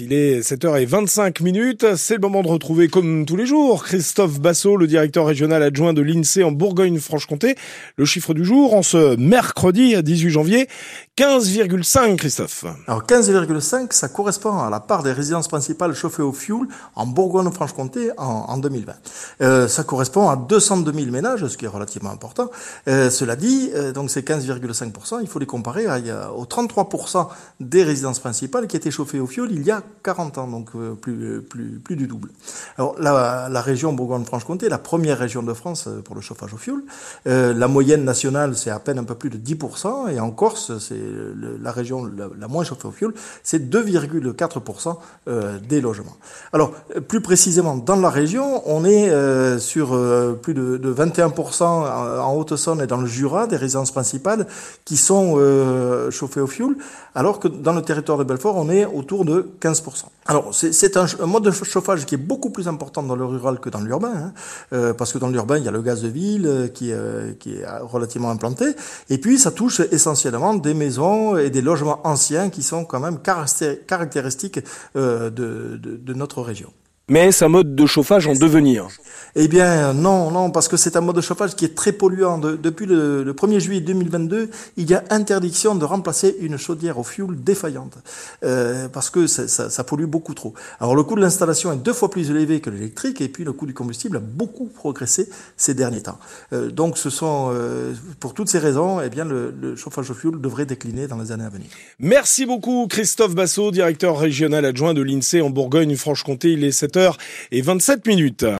Il est 7h25 minutes, c'est le moment de retrouver comme tous les jours Christophe Bassot, le directeur régional adjoint de l'INSEE en Bourgogne-Franche-Comté. Le chiffre du jour en ce mercredi 18 janvier, 15,5 Christophe. Alors 15,5 ça correspond à la part des résidences principales chauffées au fioul en Bourgogne-Franche-Comté en, 2020. Euh, ça correspond à 202 000 ménages, ce qui est relativement important. Euh, cela dit, euh, donc ces 15,5%, il faut les comparer à, aux 33% des résidences principales qui étaient chauffées au fioul il y a 40 ans, donc euh, plus, plus, plus du double. Alors la, région Bourgogne-Franche-Comté, la première région de France euh, pour le chauffage au fioul, euh, la moyenne nationale c'est à peine un peu plus de 10%, et en Corse, c'est la région la, moins chauffée au fioul, c'est 2,4% des logements. Alors plus précisément, dans la région, on est sur plus de, de 21% en Haute-Saône et dans le Jura, des résidences principales qui sont chauffées au fioul, alors que dans le territoire de Belfort, on est autour de 15 alors, c'est un, mode de chauffage qui est beaucoup plus important dans le rural que dans l'urbain, hein, euh, parce que dans l'urbain, il y a le gaz de ville euh, qui, euh, qui est relativement implanté, et puis ça touche essentiellement des maisons et des logements anciens qui sont quand même caractéristiques de notre région. Mais c'est un mode de chauffage en devenir. Eh bien, non, non, parce que c'est un mode de chauffage qui est très polluant. depuis le, 1er juillet 2022, il y a interdiction de remplacer une chaudière au fioul défaillante, euh, parce que ça, ça, pollue beaucoup trop. Alors, le coût de l'installation est deux fois plus élevé que l'électrique, et puis le coût du combustible a beaucoup progressé ces derniers temps. Euh, donc, ce sont, euh, pour toutes ces raisons, eh bien, le, le, chauffage au fioul devrait décliner dans les années à venir. Merci beaucoup, Christophe Bassot, directeur régional adjoint de l'INSEE en Bourgogne-Franche-Comté. Il est 7 et 27 minutes.